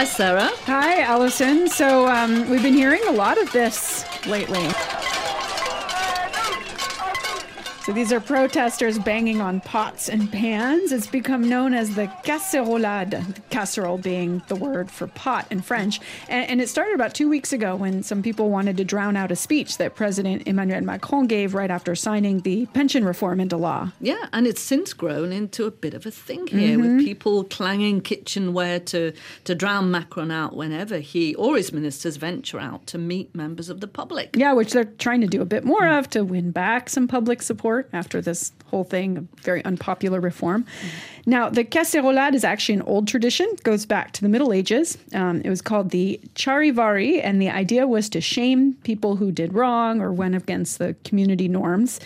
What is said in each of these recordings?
Hi, Sarah. Hi, Allison. So, um, we've been hearing a lot of this lately. So these are protesters banging on pots and pans. It's become known as the casserolade, casserole being the word for pot in French. And, and, it started about two weeks ago when some people wanted to drown out a speech that President Emmanuel Macron gave right after signing the pension reform into law. Yeah, and it's since grown into a bit of a thing here mm-hmm. with people clanging kitchenware to, to drown Macron out whenever he or his ministers venture out to meet members of the public. Yeah, which they're trying to do a bit more of to win back some public support after this whole thing, very unpopular reform. Mm-hmm. Now, the casserolade is actually an old tradition, goes back to the Middle Ages. Um, it was called the charivari, and the idea was to shame people who did wrong or went against the community norms.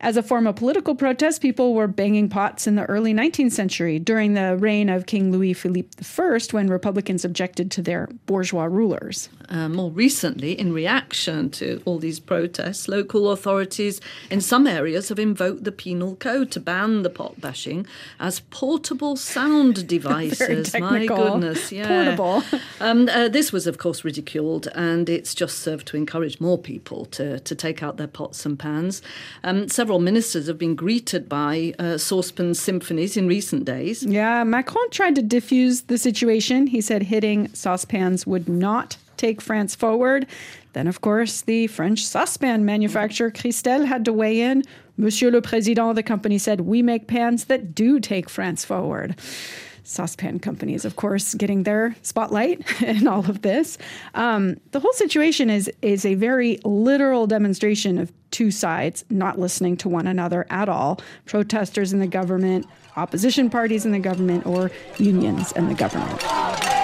As a form of political protest, people were banging pots in the early 19th century during the reign of King Louis Philippe I when Republicans objected to their bourgeois rulers. Uh, more recently, in reaction to all these protests, local authorities in some areas have invoked the penal code to ban the pot bashing as portable sound devices. My goodness, yeah. Portable. Um, uh, this was, of course, ridiculed, and it's just served to encourage more people to, to take out their pots and pans. Um, several ministers have been greeted by uh, saucepan symphonies in recent days. Yeah, Macron tried to diffuse the situation. He said hitting saucepans would not take France forward. Then, of course, the French saucepan manufacturer Cristel had to weigh in. Monsieur le Président, the company said, We make pans that do take France forward saucepan companies, of course, getting their spotlight in all of this. Um, the whole situation is is a very literal demonstration of two sides not listening to one another at all. Protesters in the government, opposition parties in the government, or unions and the government.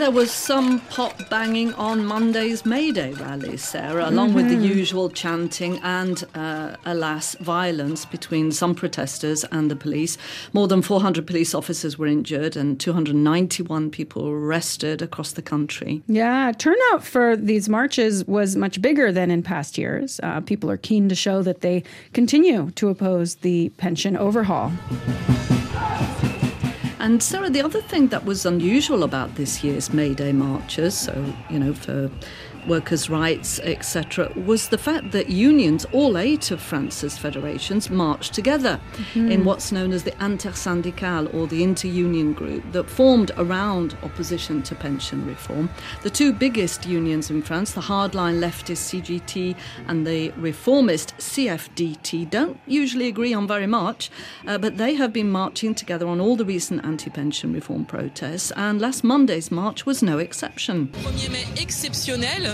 There was some pop banging on Monday's May Day rally, Sarah, along mm-hmm. with the mm-hmm. usual chanting and, uh, alas, violence between some protesters and the police. More than 400 police officers were injured and 291 people arrested across the country. Yeah, turnout for these marches was much bigger than in past years. Uh, people are keen to show that they continue to oppose the pension overhaul. And Sarah, the other thing that was unusual about this year's May Day marches, so, you know, for workers' rights, etc., was the fact that unions, all eight of France's federations, marched together mm-hmm. in what's known as the Intersyndicale or the inter-union group that formed around opposition to pension reform. The two biggest unions in France, the hardline leftist CGT and the reformist CFDT, don't usually agree on very much, uh, but they have been marching together on all the recent anti-pension reform protests, and last Monday's march was no exception.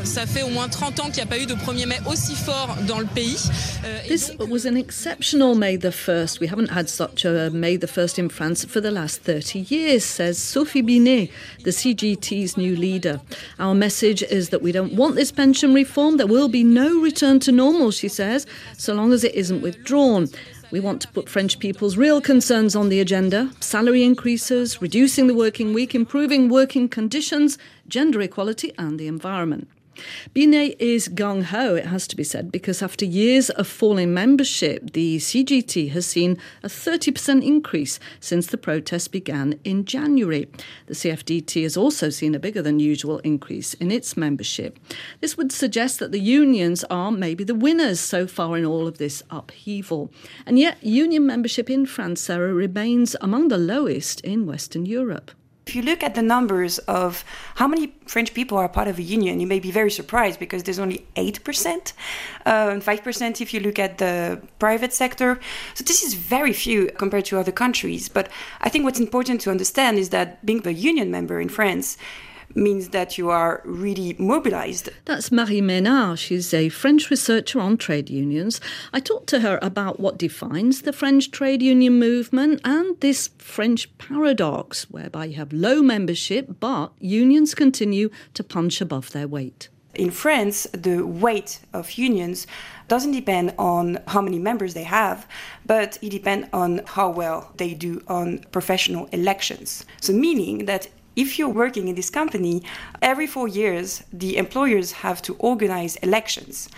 Ça fait au moins 30 ans qu'il n'y a pas eu de 1er mai aussi fort dans le pays. Euh, This was an exceptional May the 1st. We haven't had such a May the 1st in France for the last 30 years, says Sophie Binet, the CGT's new leader. Our message is that we don't want this pension reform. There will be no return to normal, she says, so long as it isn't withdrawn. We want to put French people's real concerns on the agenda salary increases, reducing the working week, improving working conditions, gender equality, and the environment. Binet is gung ho, it has to be said, because after years of falling membership, the CGT has seen a 30% increase since the protests began in January. The CFDT has also seen a bigger than usual increase in its membership. This would suggest that the unions are maybe the winners so far in all of this upheaval. And yet, union membership in France, Sarah, remains among the lowest in Western Europe. If you look at the numbers of how many French people are part of a union, you may be very surprised because there's only 8%, uh, 5% if you look at the private sector. So this is very few compared to other countries. But I think what's important to understand is that being a union member in France means that you are really mobilized. That's Marie Ménard. She's a French researcher on trade unions. I talked to her about what defines the French trade union movement and this French paradox whereby you have low membership, but unions continue to punch above their weight. In France, the weight of unions doesn't depend on how many members they have, but it depends on how well they do on professional elections. So, meaning that if you're working in this company, every four years, the employers have to organize elections.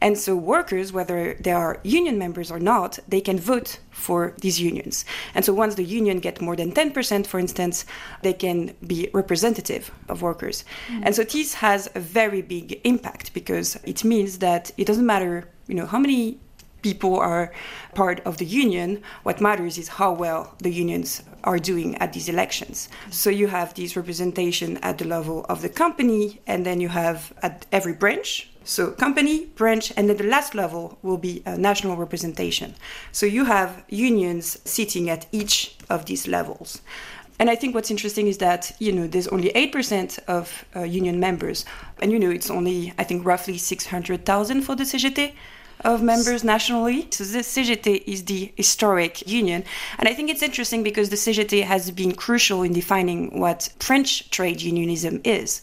And so workers, whether they are union members or not, they can vote for these unions. And so once the union get more than 10%, for instance, they can be representative of workers. Mm. And so this has a very big impact because it means that it doesn't matter, you know, how many people are part of the union. What matters is how well the unions are doing at these elections. So you have this representation at the level of the company, and then you have at every branch. So company, branch, and then the last level will be national representation. So you have unions sitting at each of these levels. And I think what's interesting is that you know there's only eight percent of uh, union members, and you know it's only I think roughly six hundred thousand for the CGT of members nationally. So the CGT is the historic union. And I think it's interesting because the CGT has been crucial in defining what French trade unionism is.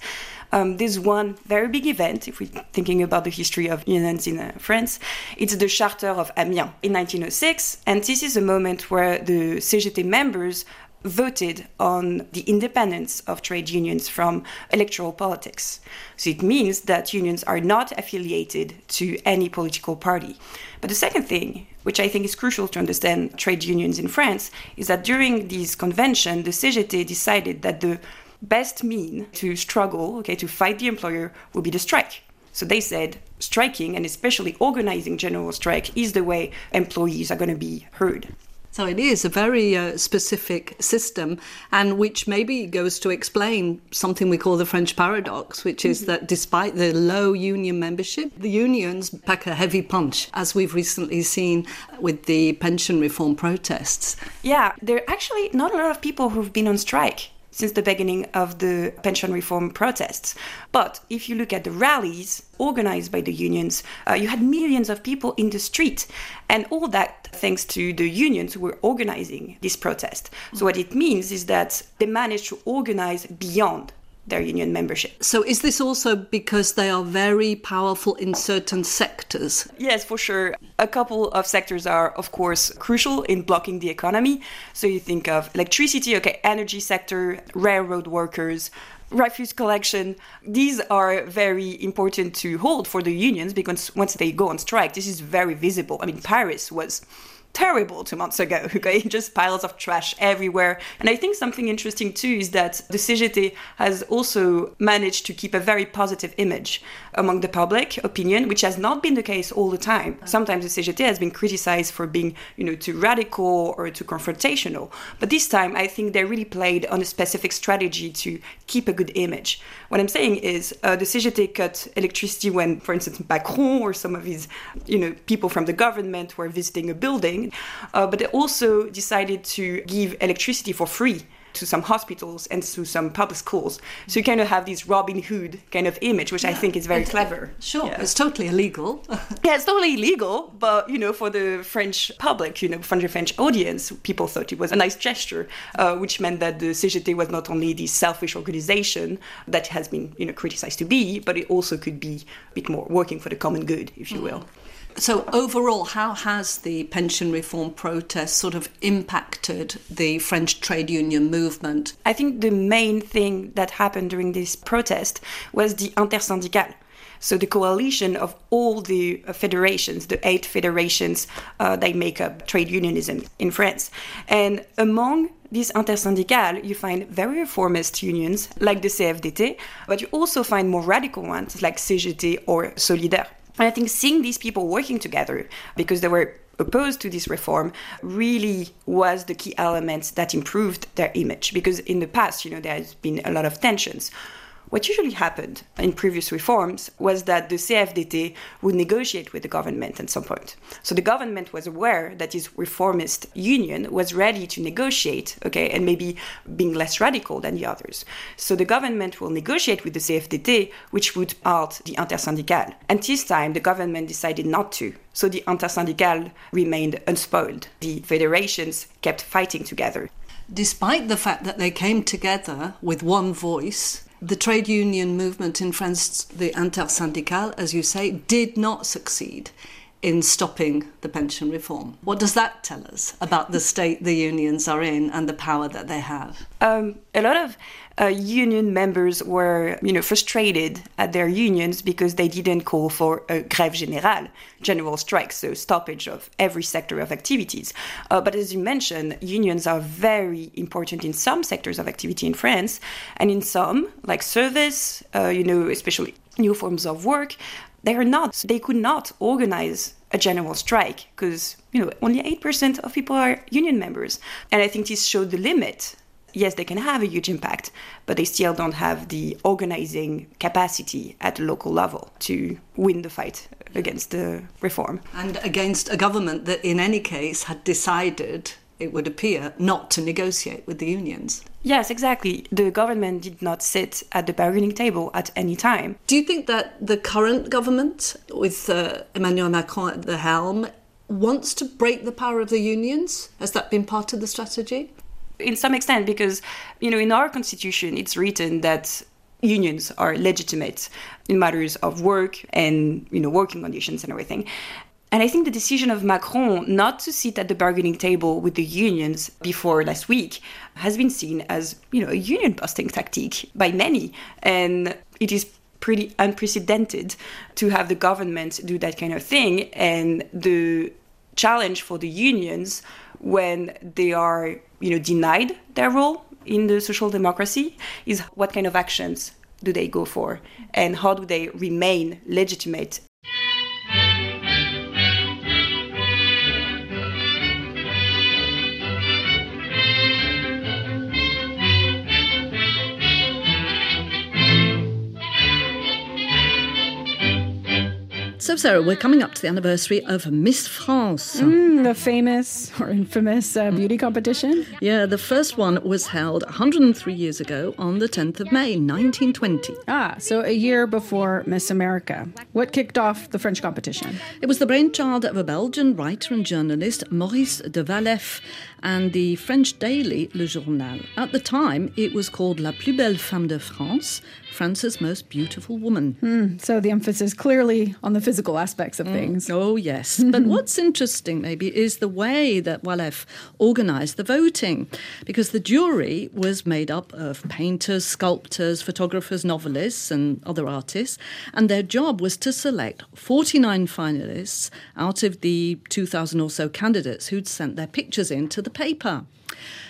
Um, there's one very big event, if we're thinking about the history of unions in uh, France. It's the Charter of Amiens in 1906. And this is a moment where the CGT members voted on the independence of trade unions from electoral politics. So it means that unions are not affiliated to any political party. But the second thing, which I think is crucial to understand trade unions in France, is that during this convention, the CGT decided that the best mean to struggle, okay, to fight the employer would be the strike. So they said striking and especially organizing general strike is the way employees are going to be heard. So it is a very uh, specific system, and which maybe goes to explain something we call the French paradox, which is mm-hmm. that despite the low union membership, the unions pack a heavy punch, as we've recently seen with the pension reform protests. Yeah, there are actually not a lot of people who've been on strike since the beginning of the pension reform protests. But if you look at the rallies organized by the unions, uh, you had millions of people in the street. And all that thanks to the unions who were organizing this protest. So, what it means is that they managed to organize beyond their union membership. So, is this also because they are very powerful in certain sectors? Yes, for sure. A couple of sectors are, of course, crucial in blocking the economy. So, you think of electricity, okay, energy sector, railroad workers, refuse collection these are very important to hold for the unions because once they go on strike this is very visible i mean paris was terrible two months ago. Okay, just piles of trash everywhere. And I think something interesting too is that the CGT has also managed to keep a very positive image among the public opinion, which has not been the case all the time. Sometimes the CGT has been criticized for being, you know, too radical or too confrontational. But this time, I think they really played on a specific strategy to keep a good image. What I'm saying is uh, the CGT cut electricity when, for instance, Macron or some of his, you know, people from the government were visiting a building uh, but they also decided to give electricity for free to some hospitals and to some public schools. So you kind of have this Robin Hood kind of image, which yeah. I think is very clever. Sure, yeah. it's totally illegal. yeah, it's totally illegal, but you know, for the French public, you know, for the French audience, people thought it was a nice gesture, uh, which meant that the CGT was not only this selfish organization that has been, you know, criticized to be, but it also could be a bit more working for the common good, if you mm. will. So, overall, how has the pension reform protest sort of impacted the French trade union movement? I think the main thing that happened during this protest was the intersyndicale. So, the coalition of all the uh, federations, the eight federations uh, that make up trade unionism in France. And among these intersyndicales, you find very reformist unions like the CFDT, but you also find more radical ones like CGT or Solidaire. And I think seeing these people working together because they were opposed to this reform really was the key element that improved their image. Because in the past you know there has been a lot of tensions what usually happened in previous reforms was that the CFDT would negotiate with the government at some point. So the government was aware that this reformist union was ready to negotiate, okay, and maybe being less radical than the others. So the government will negotiate with the CFDT, which would halt the intersyndicale. And this time, the government decided not to. So the intersyndicale remained unspoiled. The federations kept fighting together. Despite the fact that they came together with one voice, the trade union movement in France, the Intersyndicale, as you say, did not succeed in stopping the pension reform. What does that tell us about the state the unions are in and the power that they have? Um, a lot of uh, union members were, you know, frustrated at their unions because they didn't call for a grève générale, general strike, so stoppage of every sector of activities. Uh, but as you mentioned, unions are very important in some sectors of activity in France, and in some, like service, uh, you know, especially new forms of work, they are not. They could not organize a general strike because you know only eight percent of people are union members, and I think this showed the limit yes, they can have a huge impact, but they still don't have the organizing capacity at the local level to win the fight against the reform. And against a government that, in any case, had decided, it would appear, not to negotiate with the unions. Yes, exactly. The government did not sit at the bargaining table at any time. Do you think that the current government, with uh, Emmanuel Macron at the helm, wants to break the power of the unions? Has that been part of the strategy? in some extent because you know in our constitution it's written that unions are legitimate in matters of work and you know working conditions and everything and I think the decision of Macron not to sit at the bargaining table with the unions before last week has been seen as, you know, a union busting tactic by many. And it is pretty unprecedented to have the government do that kind of thing. And the challenge for the unions when they are you know, denied their role in the social democracy is what kind of actions do they go for and how do they remain legitimate So, Sarah, we're coming up to the anniversary of Miss France. Mm, the famous or infamous uh, beauty competition. Yeah, the first one was held 103 years ago on the 10th of May, 1920. Ah, so a year before Miss America. What kicked off the French competition? It was the brainchild of a Belgian writer and journalist, Maurice de Waleffe, and the French daily Le Journal. At the time, it was called La plus belle femme de France, France's most beautiful woman. Mm, so the emphasis clearly on the physical aspects of mm. things. Oh, yes. but what's interesting, maybe, is the way that Waleffe organized the voting, because the jury was made up of painters, sculptors, photographers, novelists, and other artists, and their job was to select 49 finalists out of the 2,000 or so candidates who'd sent their pictures in to the paper.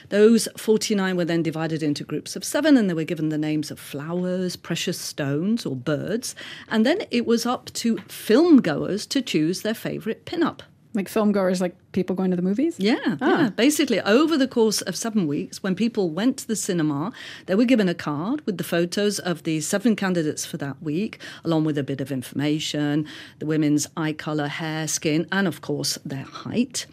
Those 49 were then divided into groups of seven and they were given the names of flowers, precious stones, or birds. And then it was up to film goers to choose their favourite pin-up. Like film goers, like people going to the movies? Yeah, ah. yeah. Basically, over the course of seven weeks, when people went to the cinema, they were given a card with the photos of the seven candidates for that week, along with a bit of information, the women's eye colour, hair, skin, and of course, their height.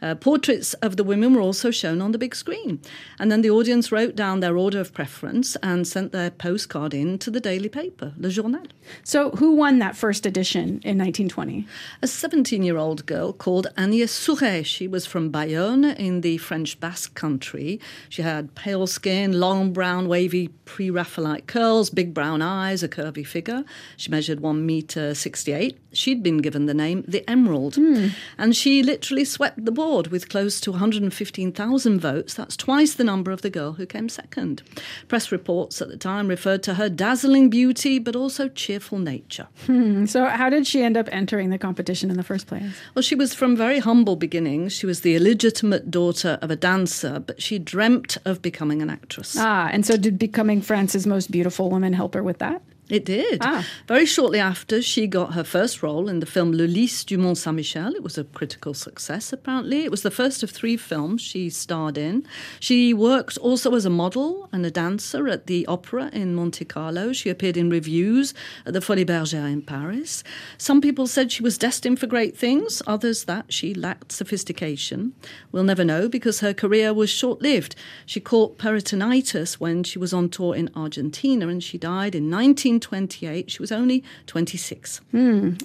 Uh, portraits of the women were also shown on the big screen. And then the audience wrote down their order of preference and sent their postcard in to the daily paper, Le Journal. So, who won that first edition in 1920? A 17 year old girl called Agnès Souret. She was from Bayonne in the French Basque country. She had pale skin, long brown, wavy pre Raphaelite curls, big brown eyes, a curvy figure. She measured 1 metre 68. She'd been given the name the Emerald. Mm. And she literally swept the board board with close to 115,000 votes. That's twice the number of the girl who came second. Press reports at the time referred to her dazzling beauty, but also cheerful nature. Hmm. So, how did she end up entering the competition in the first place? Well, she was from very humble beginnings. She was the illegitimate daughter of a dancer, but she dreamt of becoming an actress. Ah, and so did becoming France's most beautiful woman help her with that? It did. Ah. Very shortly after, she got her first role in the film Le Lys du Mont Saint Michel. It was a critical success, apparently. It was the first of three films she starred in. She worked also as a model and a dancer at the opera in Monte Carlo. She appeared in reviews at the Folies Bergère in Paris. Some people said she was destined for great things, others that she lacked sophistication. We'll never know because her career was short lived. She caught peritonitis when she was on tour in Argentina and she died in 19. 1928. She was only 26.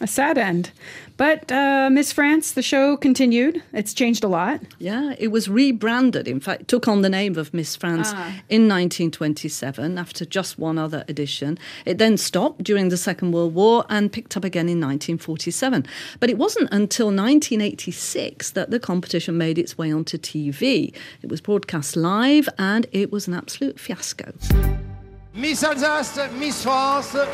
A sad end. But uh, Miss France, the show continued. It's changed a lot. Yeah, it was rebranded. In fact, took on the name of Miss France in 1927 after just one other edition. It then stopped during the Second World War and picked up again in 1947. But it wasn't until 1986 that the competition made its way onto TV. It was broadcast live and it was an absolute fiasco. Miss Alsace, Miss France, 87.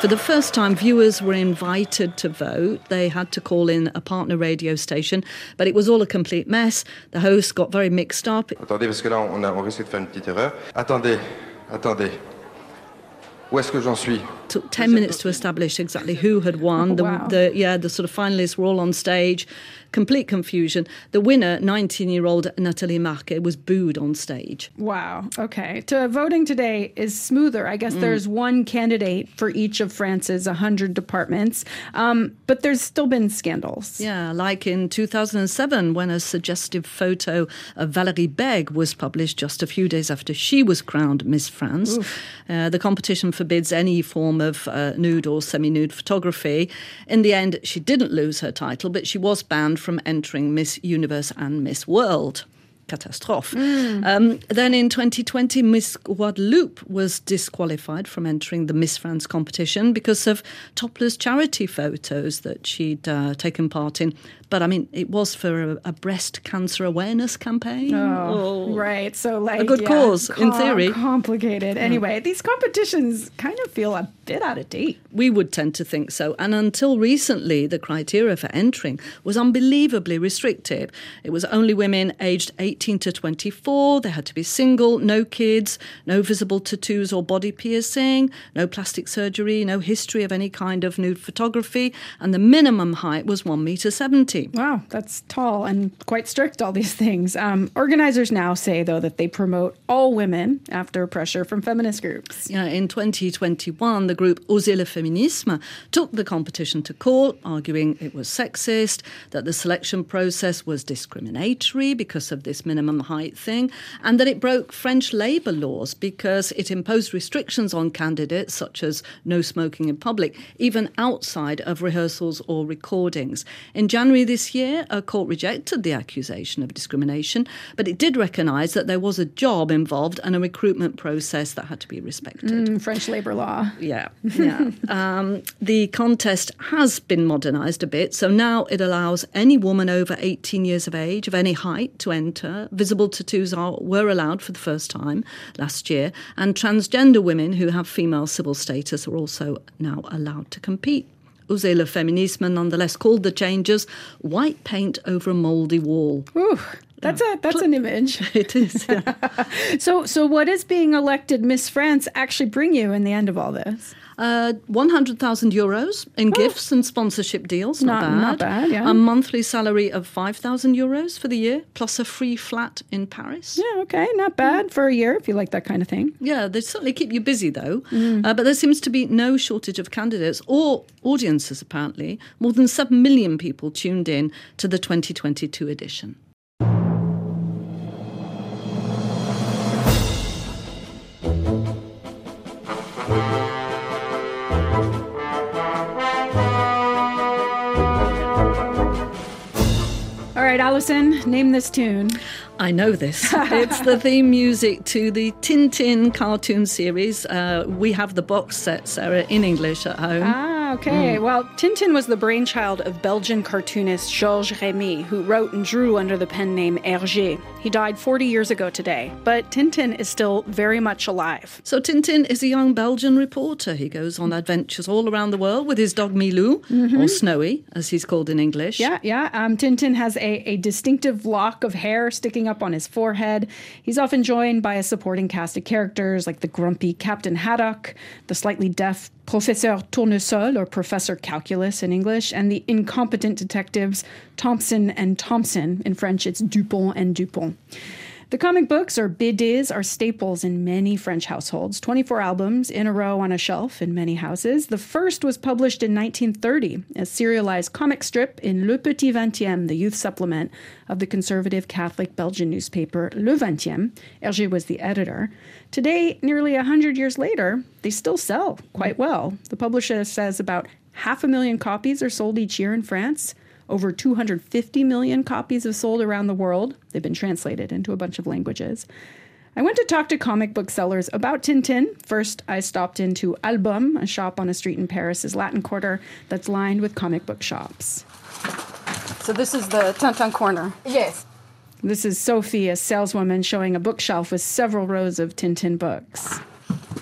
For the first time, viewers were invited to vote. They had to call in a partner radio station, but it was all a complete mess. The host got very mixed up. Attendez, parce que là, on, a, on risque de faire une petite erreur. Attendez, attendez. Où est-ce que j'en suis took 10 minutes to establish exactly who had won. The, Wow. the yeah, the sort of finalists were all on stage. Complete confusion. The winner, 19-year-old Nathalie Marquay, was booed on stage. Wow. Okay. To voting today is smoother. I guess there's one candidate for each of France's 100 departments, um, but there's still been scandals. Yeah, like in 2007 when a suggestive photo of Valérie Bègue was published just a few days after she was crowned Miss France. Uh, the competition forbids any form of uh, nude or semi-nude photography. In the end, she didn't lose her title, but she was banned from entering Miss Universe and Miss World. Catastrophe. Um, then in 2020, Miss Guadeloupe was disqualified from entering the Miss France competition because of topless charity photos that she'd uh, taken part in. But I mean, it was for a, a breast cancer awareness campaign. Oh, oh. right. So, like, a good yeah, cause, in theory. Complicated. Anyway, these competitions kind of feel a bit out of date. We would tend to think so. And until recently, the criteria for entering was unbelievably restrictive. It was only women aged 18 to 24. They had to be single, no kids, no visible tattoos or body piercing, no plastic surgery, no history of any kind of nude photography. And the minimum height was 1 meter 70. Wow, that's tall and quite strict, all these things. Um, organizers now say, though, that they promote all women after pressure from feminist groups. Yeah, in 2021, the group Osez le Féminisme took the competition to court, arguing it was sexist, that the selection process was discriminatory because of this minimum height thing, and that it broke French labour laws because it imposed restrictions on candidates, such as no smoking in public, even outside of rehearsals or recordings. In January this year, a court rejected the accusation of discrimination, but it did recognise that there was a job involved and a recruitment process that had to be respected. Mm, French labor law. Yeah, yeah. um, the contest has been modernised a bit, so now it allows any woman over 18 years of age, of any height, to enter. Visible tattoos are, were allowed for the first time last year, and transgender women who have female civil status are also now allowed to compete. Osez le Féminisme nonetheless called the changes white paint over a mouldy wall. Ooh, that's a that's an image. It is. Yeah. So, so what does being elected Miss France actually bring you in the end of all this? Uh, 100,000 euros in gifts and sponsorship deals. Not, Oh. Not- bad. not bad, yeah. A monthly salary of 5,000 euros for the year, plus a free flat in Paris. Yeah, okay, not bad for a year if you like that kind of thing. Yeah, they certainly keep you busy though. Mm. Uh, but there seems to be no shortage of candidates or audiences, apparently. More than 7 million people tuned in to the 2022 edition. All right, Allison, name this tune. I know this. it's the theme music to the Tintin cartoon series. Uh, we have the box set, Sarah, in English at home. Ah, okay. Well, Tintin was the brainchild of Belgian cartoonist Georges Remi, who wrote and drew under the pen name Hergé. He died 40 years ago today, but Tintin is still very much alive. So Tintin is a young Belgian reporter. He goes on adventures all around the world with his dog Milou, or Snowy, as he's called in English. Yeah, yeah. Um, Tintin has a, a distinctive lock of hair sticking up on his forehead. He's often joined by a supporting cast of characters like the grumpy Captain Haddock, the slightly deaf Professeur Tournesol, or Professor Calculus in English, and the incompetent detectives Thomson and Thompson. In French, it's Dupont and Dupont. The comic books, or BDs, are staples in many French households. 24 albums in a row on a shelf in many houses. The first was published in 1930 a serialized comic strip in Le Petit Vingtième, the youth supplement of the conservative Catholic Belgian newspaper Le Vingtième. Hergé was the editor. Today, nearly 100 years later, they still sell quite well. The publisher says about half a million copies are sold each year in France. Over 250 million copies have sold around the world. They've been translated into a bunch of languages. I went to talk to comic book sellers about Tintin. First, I stopped into Album, a shop on a street in Paris's Latin Quarter that's lined with comic book shops. So, this is the Tintin corner. Yes. This is Sophie, a saleswoman, showing a bookshelf with several rows of Tintin books.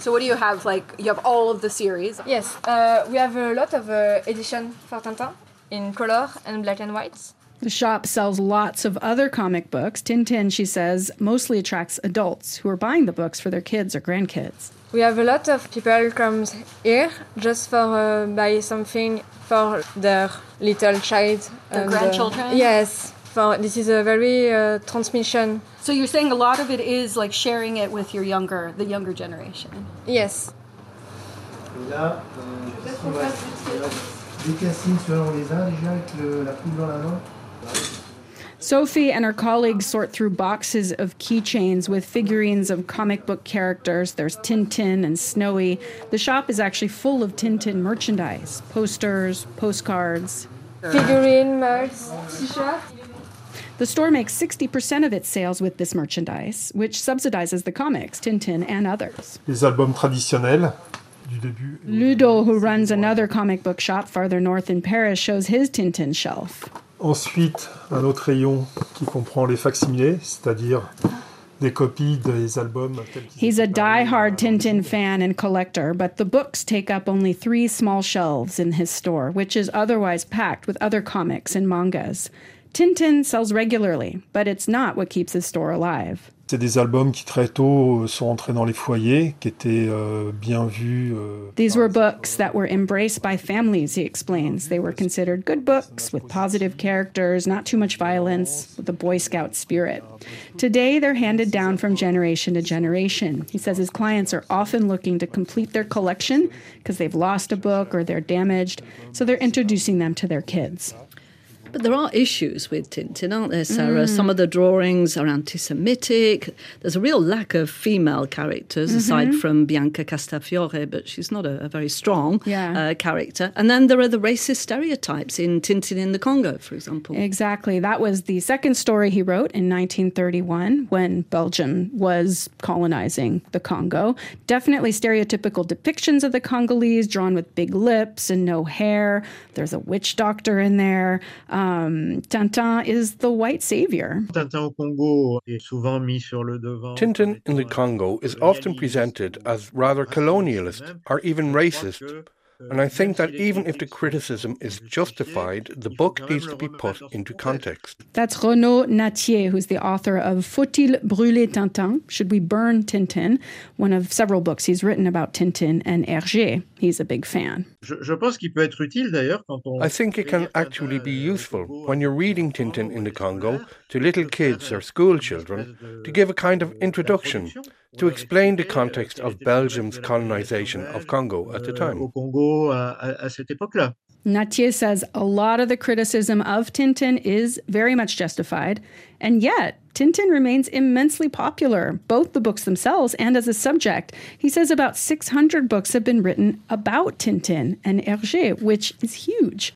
So, what do you have? Like, you have all of the series. Yes. Uh, we have a lot of uh, edition for Tintin in color and black and white. The shop sells lots of other comic books. Tintin, she says, mostly attracts adults who are buying the books for their kids or grandkids. We have a lot of people comes here just for uh, buy something for their little child. Their grandchildren? yes. For this is a very uh, transmission. So you're saying a lot of it is like sharing it with your younger, the younger generation. Yes. Là, des les uns déjà avec le, la poule dans la main. Sophie and her colleagues sort through boxes of keychains with figurines of comic book characters. There's Tintin and Snowy. The shop is actually full of Tintin merchandise posters, postcards, figurine, merch, t shirt. The store makes 60% of its sales with this merchandise, which subsidizes the comics, Tintin, and others. Les albums traditionnels. Ludo, who runs another comic book shop farther north in Paris, shows his Tintin shelf. Ensuite, un autre rayon qui comprend les facsimilés, c'est-à-dire des copies des albums. He's a die-hard Tintin fan and collector, but the books take up only three small shelves in his store, which is otherwise packed with other comics and mangas. Tintin sells regularly, but it's not what keeps his store alive. C'est des albums qui très tôt euh, sont entrés dans les foyers, qui étaient euh, bien vus. Euh, These were books that were euh, embraced by families, he explains. They were considered good books with positive characters, not too much violence, with a Boy Scout spirit. Today, they're handed down from generation to generation. He says his clients are often looking to complete their collection because they've lost a book or they're damaged, so they're introducing them to their kids. But there are issues with Tintin, aren't there, Sarah? Mm. Some of the drawings are anti Semitic. There's a real lack of female characters, mm-hmm. aside from Bianca Castafiore, but she's not a, a very strong yeah. uh, character. And then there are the racist stereotypes in Tintin in the Congo, for example. Exactly. That was the second story he wrote in 1931 when Belgium was colonizing the Congo. Definitely stereotypical depictions of the Congolese, drawn with big lips and no hair. There's a witch doctor in there. Um, um, Tintin is the white savior. Tintin in the Congo is often presented as rather colonialist or even racist and I think that even if the criticism is justified, the book needs to be put into context. That's Renaud Nattiez, who's the author of Faut-il brûler Tintin? Should We Burn Tintin? One of several books he's written about Tintin and Hergé. He's a big fan. I think it can actually be useful when you're reading Tintin in the Congo to little kids or school children to give a kind of introduction to explain the context of Belgium's colonization of Congo at the time. Nattiez says a lot of the criticism of Tintin is very much justified, and yet Tintin remains immensely popular, both the books themselves and as a subject. He says about 600 books have been written about Tintin and Hergé, which is huge.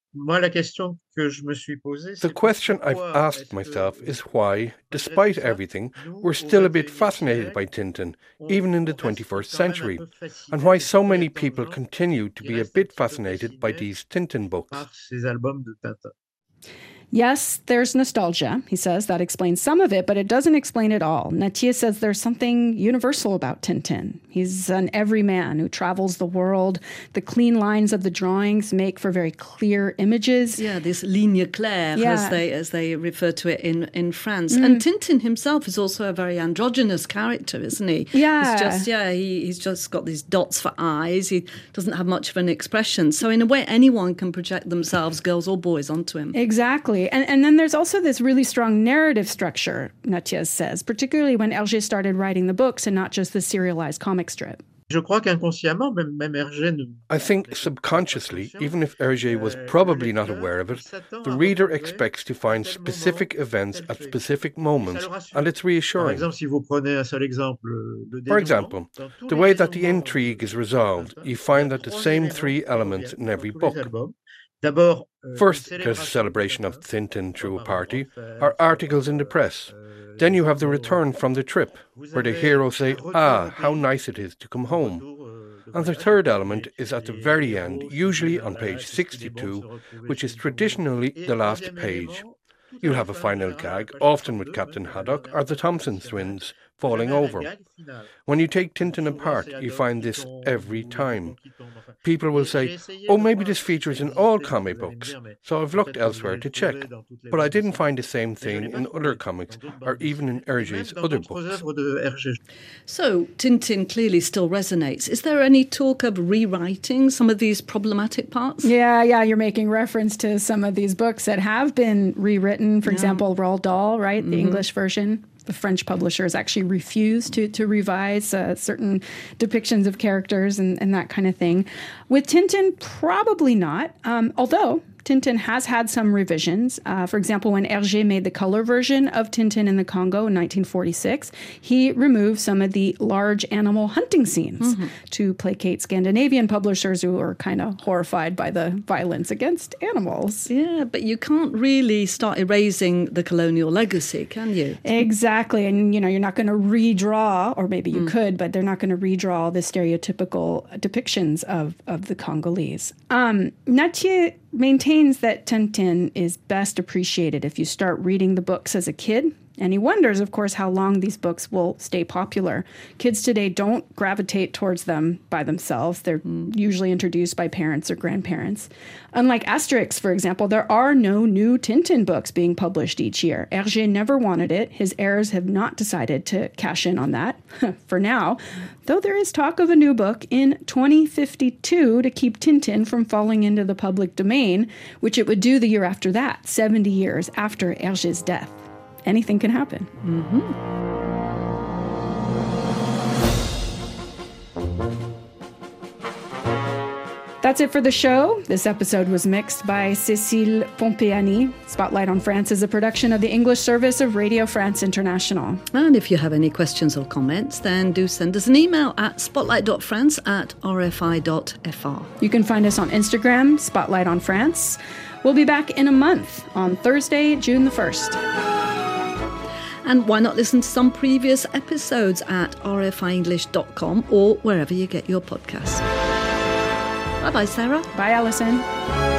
The question I've asked myself is why, despite everything, we're still a bit fascinated by Tintin, even in the 21st century, and why so many people continue to be a bit fascinated by these Tintin books. Yes, there's nostalgia, he says. That explains some of it, but it doesn't explain it all. Nattiez says there's something universal about Tintin. He's an everyman who travels the world. The clean lines of the drawings make for very clear images. Yeah, this ligne claire, yeah. as they as they refer to it in, in France. Mm. And Tintin himself is also a very androgynous character, isn't he? Yeah. He's just yeah, he, he's just got these dots for eyes. He doesn't have much of an expression. So in a way anyone can project themselves, girls or boys, onto him. Exactly. Totally. And, and then there's also this really strong narrative structure, Nattiez says, particularly when Hergé started writing the books and not just the serialized comic strip. I think subconsciously, even if Hergé was probably not aware of it, the reader expects to find specific events at specific moments, and it's reassuring. For example, the way that the intrigue is resolved, you find that the same three elements in every book. First, there's a celebration of Tintin through a party, or articles in the press. Then you have the return from the trip, where the heroes say, Ah, how nice it is to come home. And the third element is at the very end, usually on page 62, which is traditionally the last page. You'll have a final gag, often with Captain Haddock or the Thompson twins, falling over. When you take Tintin apart, you find this every time. People will say, oh, maybe this feature is in all comic books, so I've looked elsewhere to check. But I didn't find the same thing in other comics or even in Hergé's other books. So, Tintin clearly still resonates. Is there any talk of rewriting some of these problematic parts? Yeah, yeah, you're making reference to some of these books that have been rewritten. For yeah. example, Roald Dahl, right? The mm-hmm. English version the French publishers actually refused to, to revise uh, certain depictions of characters and, and that kind of thing. With Tintin, probably not, um, although Tintin has had some revisions. Uh, for example, when Hergé made the color version of Tintin in the Congo in 1946, he removed some of the large animal hunting scenes mm-hmm. to placate Scandinavian publishers who were kind of horrified by the violence against animals. Yeah, but you can't really start erasing the colonial legacy, can you? Exactly. And, you know, you're not going to redraw, or maybe you mm. could, but they're not going to redraw the stereotypical depictions of, of the Congolese. Um, Nattiez maintains that Tintin is best appreciated if you start reading the books as a kid and he wonders, of course, how long these books will stay popular. Kids today don't gravitate towards them by themselves, they're mm. usually introduced by parents or grandparents. Unlike Asterix, for example, there are no new Tintin books being published each year. Hergé never wanted it. His heirs have not decided to cash in on that for now, though there is talk of a new book in 2052 to keep Tintin from falling into the public domain, which it would do the year after that, 70 years after Hergé's death anything can happen. Mm-hmm. That's it for the show. This episode was mixed by Cécile Pompeani. Spotlight on France is a production of the English service of Radio France International. And if you have any questions or comments, then do send us an email at spotlight.france at rfi.fr. You can find us on Instagram, Spotlight on France. We'll be back in a month on Thursday, June the 1st. And why not listen to some previous episodes at rfienglish.com or wherever you get your podcasts? Bye bye, Sarah. Bye, Alison.